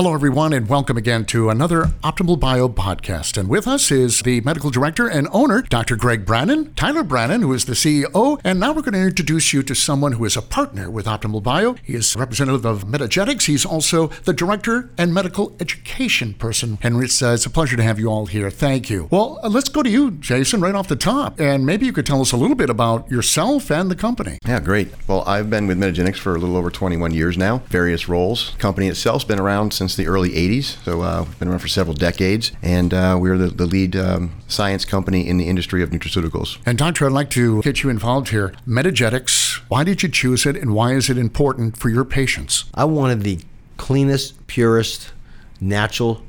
Hello, everyone, and welcome again to another Optimal Bio podcast. And with us is the medical director and owner, Dr. Greg Brannon, Tyler Brannon, who is the CEO. And now we're going to introduce you to someone who is a partner with Optimal Bio. He is representative of Metagenics. He's also the director and medical education person. And it's, uh, it's a pleasure to have you all here. Thank you. Well, uh, let's go to you, Jason, right off the top. And maybe you could tell us a little bit about yourself and the company. Yeah, great. Well, I've been with Metagenics for a little over 21 years now, various roles. company itself's been around since the early 80s, so uh, we've been around for several decades, and uh, we're the, the lead um, science company in the industry of nutraceuticals. And Doctor, I'd like to get you involved here. Metagenics, why did you choose it, and why is it important for your patients? I wanted the cleanest, purest, natural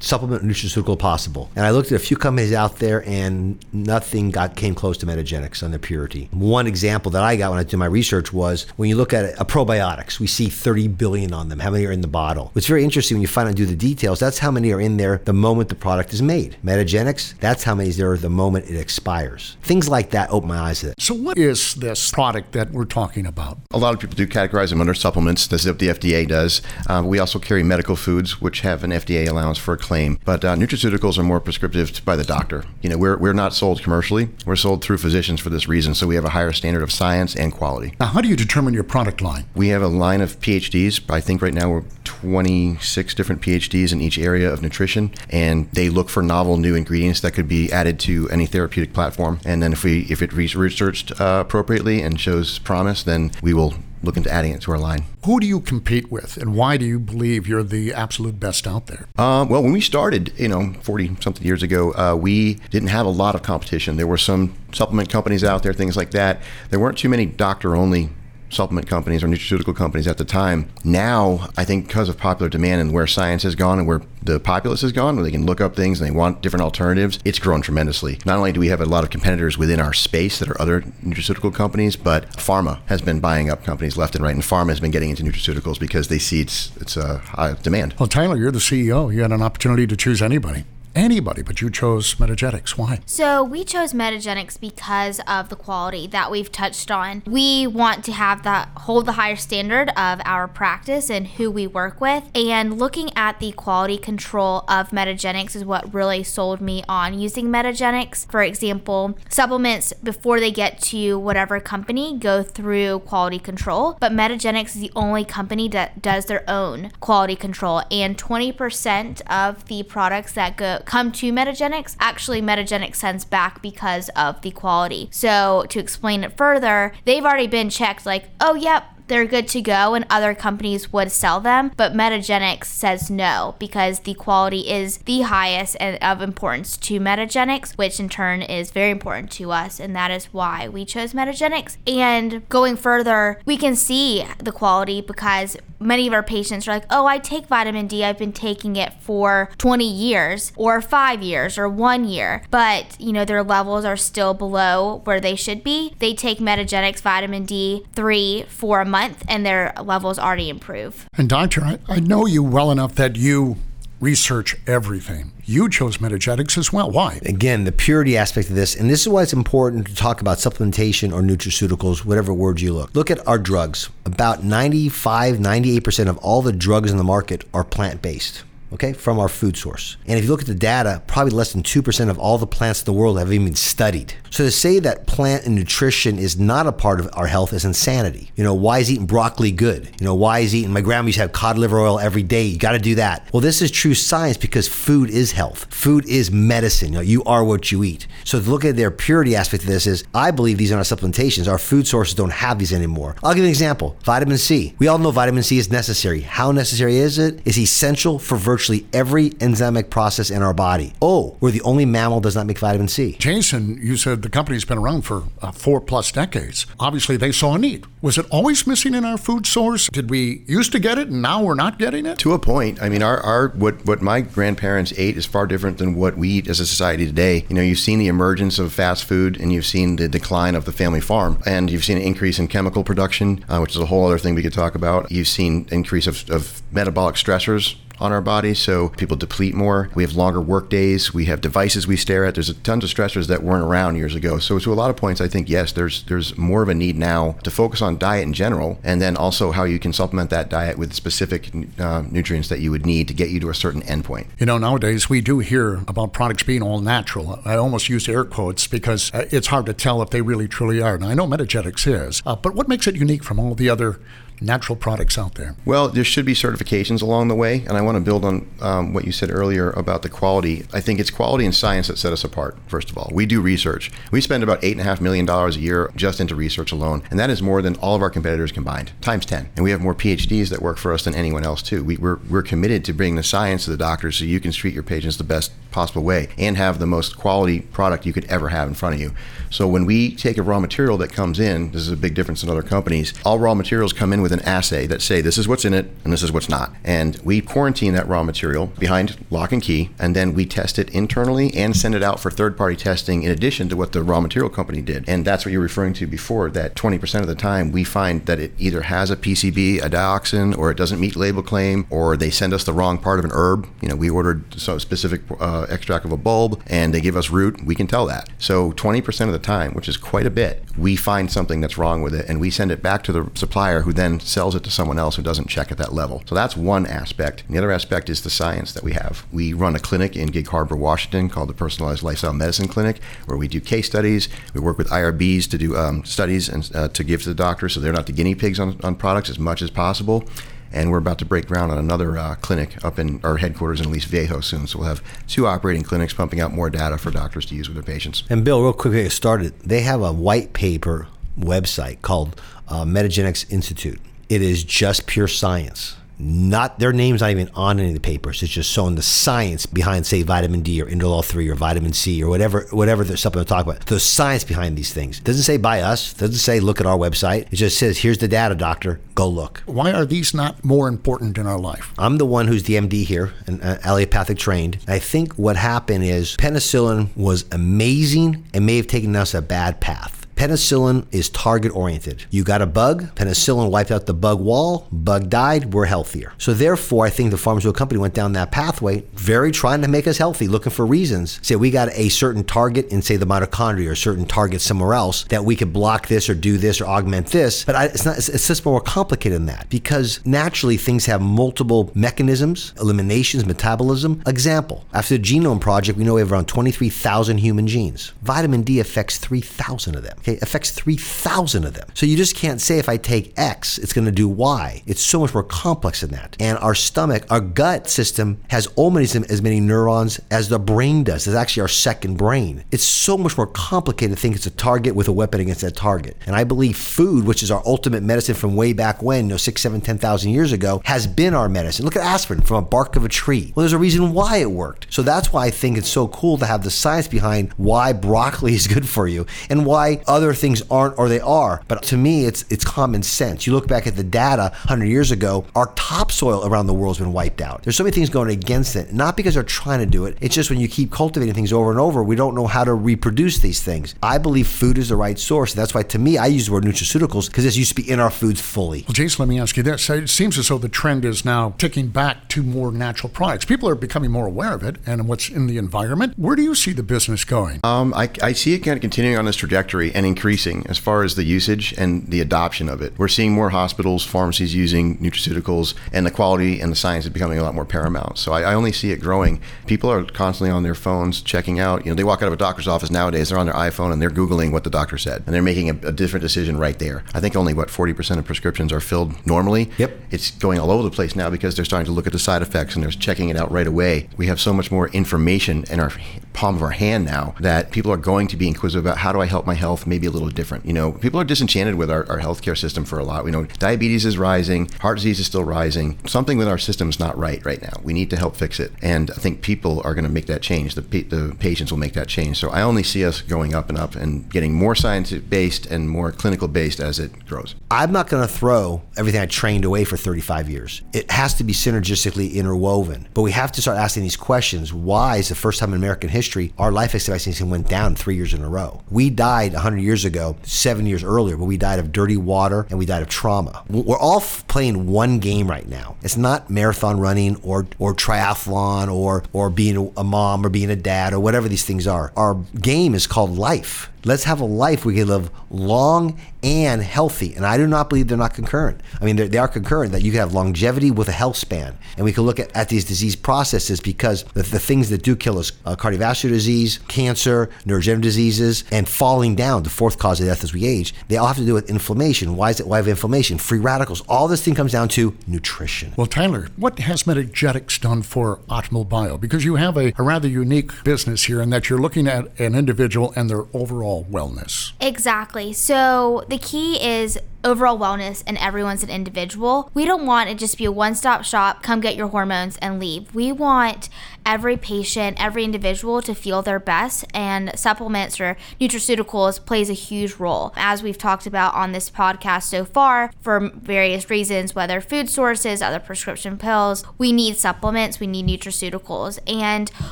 supplement nutraceutical possible. And I looked at a few companies out there and nothing got came close to Metagenics on their purity. One example that I got when I did my research was when you look at a probiotics, we see 30 billion on them. How many are in the bottle? What's very interesting when you find out do the details, that's how many are in there the moment the product is made. Metagenics, that's how many is there the moment it expires. Things like that open my eyes to that. So what is this product that we're talking about? A lot of people do categorize them under supplements. That's what the FDA does. Uh, we also carry medical foods, which have an FDA allowance for a claim. But uh, nutraceuticals are more prescriptive by the doctor. You know, we're, we're not sold commercially. We're sold through physicians for this reason. So we have a higher standard of science and quality. Now, how do you determine your product line? We have a line of PhDs. I think right now we're 26 different PhDs in each area of nutrition, and they look for novel new ingredients that could be added to any therapeutic platform. And then if we if it researched uh, appropriately and shows promise, then we will look into adding it to our line. Who do you compete with, and why do you believe you're the absolute best out there? Uh, well, when we started, you know, 40 something years ago, uh, we didn't have a lot of competition. There were some supplement companies out there, things like that. There weren't too many doctor only supplement companies or nutraceutical companies at the time. Now, I think because of popular demand and where science has gone and where the populace has gone, where they can look up things and they want different alternatives, it's grown tremendously. Not only do we have a lot of competitors within our space that are other nutraceutical companies, but pharma has been buying up companies left and right, and pharma has been getting into nutraceuticals because they see it's it's a high demand. Well, Tyler, you're the CEO. You had an opportunity to choose anybody anybody, but you chose Metagenics. Why? So we chose Metagenics because of the quality that we've touched on. We want to have that hold the higher standard of our practice and who we work with. And looking at the quality control of Metagenics is what really sold me on using Metagenics. For example, supplements before they get to whatever company go through quality control, but Metagenics is the only company that does their own quality control. And 20% of the products that go come to Metagenics, actually Metagenics sends back because of the quality. So to explain it further, they've already been checked like, oh, yep, they're good to go and other companies would sell them, but Metagenics says no because the quality is the highest and of importance to Metagenics, which in turn is very important to us, and that is why we chose Metagenics. And going further, we can see the quality because many of our patients are like, oh, I take vitamin D, I've been taking it for 20 years or five years or one year, but you know, their levels are still below where they should be. They take Metagenics vitamin D three, for a month month and their levels already improve. And doctor, I, I know you well enough that you research everything. You chose Metagenics as well. Why? Again, the purity aspect of this, and this is why it's important to talk about supplementation or nutraceuticals, whatever word you look. Look at our drugs. About 95, 98% of all the drugs in the market are plant based okay, from our food source. And if you look at the data, probably less than 2% of all the plants in the world have even been studied. So to say that plant and nutrition is not a part of our health is insanity. You know, why is eating broccoli good? You know, why is eating, my grandma used to have cod liver oil every day. You got to do that. Well, this is true science because food is health. Food is medicine. You know, you are what you eat. So to look at their purity aspect of this is, I believe these are not supplementations. Our food sources don't have these anymore. I'll give you an example. Vitamin C. We all know vitamin C is necessary. How necessary is it? It's essential for virtually every enzymatic process in our body. Oh, we're the only mammal does not make vitamin C. Jason, you said the company's been around for uh, four plus decades. Obviously, they saw a need. Was it always missing in our food source? Did we used to get it and now we're not getting it? To a point. I mean, our, our what what my grandparents ate is far different than what we eat as a society today. You know, you've seen the emergence of fast food and you've seen the decline of the family farm, and you've seen an increase in chemical production, uh, which is a whole other thing we could talk about. You've seen increase of, of metabolic stressors on our bodies, so people deplete more. We have longer work days. We have devices we stare at. There's tons of stressors that weren't around years ago. So to a lot of points, I think yes, there's there's more of a need now to focus on diet in general, and then also how you can supplement that diet with specific uh, nutrients that you would need to get you to a certain endpoint. You know, nowadays we do hear about products being all natural. I almost use air quotes because uh, it's hard to tell if they really truly are. And I know Metagenics is, uh, but what makes it unique from all the other natural products out there? Well, there should be certifications along the way, and I want to build on um, what you said earlier about the quality. I think it's quality and science that set us apart. First of all, we do research. We spend about eight and a half million dollars a year just into research alone, and that is more than all of our competitors combined, times ten. And we have more PhDs that work for us than anyone else too. We, we're we're committed to bringing the science to the doctors so you can treat your patients the best possible way and have the most quality product you could ever have in front of you. So when we take a raw material that comes in, this is a big difference in other companies. All raw materials come in with an assay that say this is what's in it and this is what's not. And we quarantine that raw material behind lock and key, and then we test it internally and send it out for third-party testing in addition to what the raw material company did. And that's what you're referring to before. That 20% of the time we find that it either has a PCB, a dioxin, or it doesn't meet label claim, or they send us the wrong part of an herb. You know, we ordered some specific uh, extract of a bulb, and they give us root. We can tell that. So 20% of the time, which is quite a bit, we find something that's wrong with it, and we send it back to the supplier, who then sells it to someone else who doesn't check at that level. So that's one aspect. And the other aspect is the science that we have. We run a clinic in Gig Harbor, Washington, called the Personalized Lifestyle Medicine Clinic, where we do case studies. We work with IRBs to do um, studies and uh, to give to the doctors, so they're not the guinea pigs on, on products as much as possible and we're about to break ground on another uh, clinic up in our headquarters in Aliso Viejo soon. So we'll have two operating clinics pumping out more data for doctors to use with their patients. And Bill, real quickly, started. They have a white paper website called uh, Metagenics Institute. It is just pure science not their name's not even on any of the papers. It's just showing the science behind, say, vitamin D or indole three or vitamin C or whatever whatever the supplement talk about. The science behind these things it doesn't say by us. It doesn't say look at our website. It just says here's the data, doctor. Go look. Why are these not more important in our life? I'm the one who's the MD here and uh, allopathic trained. I think what happened is penicillin was amazing and may have taken us a bad path. Penicillin is target oriented. You got a bug, penicillin wiped out the bug wall, bug died, we're healthier. So therefore, I think the pharmaceutical company went down that pathway, very trying to make us healthy, looking for reasons. Say we got a certain target in say the mitochondria or a certain target somewhere else that we could block this or do this or augment this. But I, it's not. It's, it's just more complicated than that because naturally things have multiple mechanisms, eliminations, metabolism. Example: after the Genome Project, we know we have around 23,000 human genes. Vitamin D affects 3,000 of them okay, affects 3,000 of them. So you just can't say if I take X, it's going to do Y. It's so much more complex than that. And our stomach, our gut system has almost as many neurons as the brain does. It's actually our second brain. It's so much more complicated to think it's a target with a weapon against that target. And I believe food, which is our ultimate medicine from way back when, you know, six, seven, ten thousand years ago, has been our medicine. Look at aspirin from a bark of a tree. Well, there's a reason why it worked. So that's why I think it's so cool to have the science behind why broccoli is good for you and why other other things aren't or they are. But to me, it's it's common sense. You look back at the data 100 years ago, our topsoil around the world has been wiped out. There's so many things going against it, not because they're trying to do it. It's just when you keep cultivating things over and over, we don't know how to reproduce these things. I believe food is the right source. That's why, to me, I use the word nutraceuticals because this used to be in our foods fully. Well, Jason, let me ask you this. It seems as though the trend is now ticking back to more natural products. People are becoming more aware of it and what's in the environment. Where do you see the business going? Um, I, I see it kind of continuing on this trajectory and increasing as far as the usage and the adoption of it. We're seeing more hospitals, pharmacies using nutraceuticals, and the quality and the science is becoming a lot more paramount. So I, I only see it growing. People are constantly on their phones checking out. You know, they walk out of a doctor's office nowadays, they're on their iPhone and they're Googling what the doctor said, and they're making a, a different decision right there. I think only, what, 40% of prescriptions are filled normally? Yep. It's going all over the place now because they're starting to look at the side effects and they're checking it out right away. We have so much more information in our palm of our hand now that people are going to be inquisitive about how do I help my health maybe a little different. You know, people are disenchanted with our, our healthcare system for a lot. We know diabetes is rising, heart disease is still rising. Something with our system is not right right now. We need to help fix it. And I think people are going to make that change. The, the patients will make that change. So I only see us going up and up and getting more science based and more clinical based as it grows. I'm not going to throw everything I trained away for 35 years. It has to be synergistically interwoven. But we have to start asking these questions. Why is the first time in American history history, our life expectancy went down three years in a row. We died 100 years ago, seven years earlier, but we died of dirty water and we died of trauma. We're all f- playing one game right now. It's not marathon running or or triathlon or or being a mom or being a dad or whatever these things are. Our game is called life. Let's have a life we can live long and healthy. And I do not believe they're not concurrent. I mean, they are concurrent that you can have longevity with a health span. And we can look at, at these disease processes because the, the things that do kill us uh, cardiovascular disease, cancer, neurodegenerative diseases, and falling down, the fourth cause of death as we age, they all have to do with inflammation. Why is it? Why have inflammation? Free radicals. All this thing comes down to nutrition. Well, Tyler, what has Metagenics done for Optimal Bio? Because you have a, a rather unique business here in that you're looking at an individual and their overall wellness. Exactly. So the key is overall wellness and everyone's an individual. We don't want it just to be a one stop shop, come get your hormones and leave. We want every patient, every individual to feel their best, and supplements or nutraceuticals plays a huge role. As we've talked about on this podcast so far, for various reasons, whether food sources, other prescription pills, we need supplements, we need nutraceuticals. And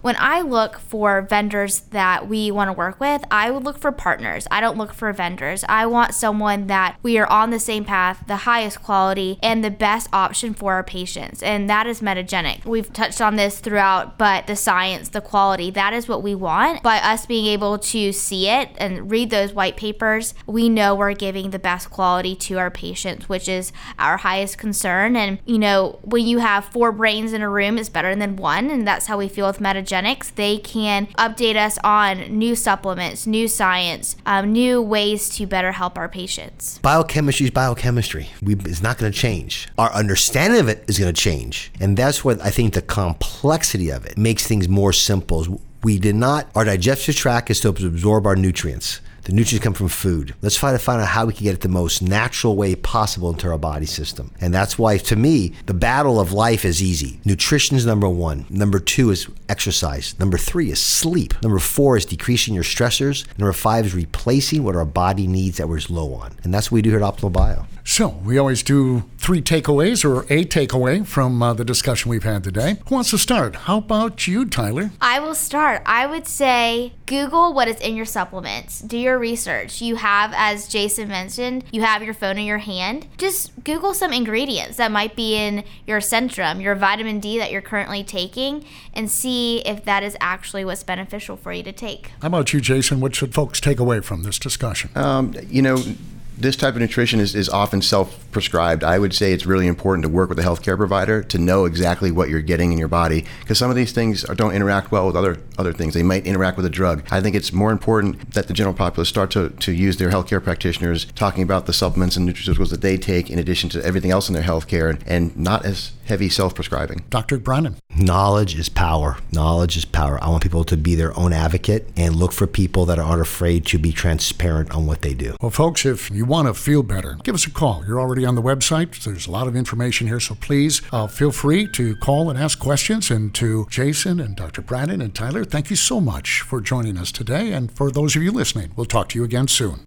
when I look for vendors that we want to work with, I would look for partners. I don't look for vendors. I want someone that we are on the same path, the highest quality, and the best option for our patients. And that is Metagenic. We've touched on this throughout, but the science, the quality, that is what we want. By us being able to see it and read those white papers, we know we're giving the best quality to our patients, which is our highest concern. And, you know, when you have four brains in a room, it's better than one. And that's how we feel with Metagenics. They can update us on new supplements, new science, um, new ways to better help our patients. Biochemistry is biochemistry. We, it's not going to change. Our understanding of it is going to change. And that's what I think the complexity of it makes things more simple. We did not, our digestive tract is to absorb our nutrients. The nutrients come from food. Let's try to find out how we can get it the most natural way possible into our body system. And that's why, to me, the battle of life is easy. Nutrition is number one. Number two is exercise. Number three is sleep. Number four is decreasing your stressors. Number five is replacing what our body needs that we're low on. And that's what we do here at Optimal Bio. So, we always do three takeaways or a takeaway from uh, the discussion we've had today. Who wants to start? How about you, Tyler? I will start. I would say Google what is in your supplements. Do your research. You have, as Jason mentioned, you have your phone in your hand. Just Google some ingredients that might be in your Centrum, your vitamin D that you're currently taking, and see if that is actually what's beneficial for you to take. How about you, Jason? What should folks take away from this discussion? Um, you know, this type of nutrition is, is often self prescribed. I would say it's really important to work with a healthcare provider to know exactly what you're getting in your body because some of these things are, don't interact well with other other things. They might interact with a drug. I think it's more important that the general populace start to, to use their healthcare practitioners talking about the supplements and nutraceuticals that they take in addition to everything else in their healthcare and, and not as heavy self prescribing. Dr. Brannon. Knowledge is power. Knowledge is power. I want people to be their own advocate and look for people that aren't afraid to be transparent on what they do. Well, folks, if you want to feel better, give us a call. You're already on the website. There's a lot of information here, so please uh, feel free to call and ask questions. And to Jason and Dr. Brannon and Tyler, thank you so much for joining us today. And for those of you listening, we'll talk to you again soon.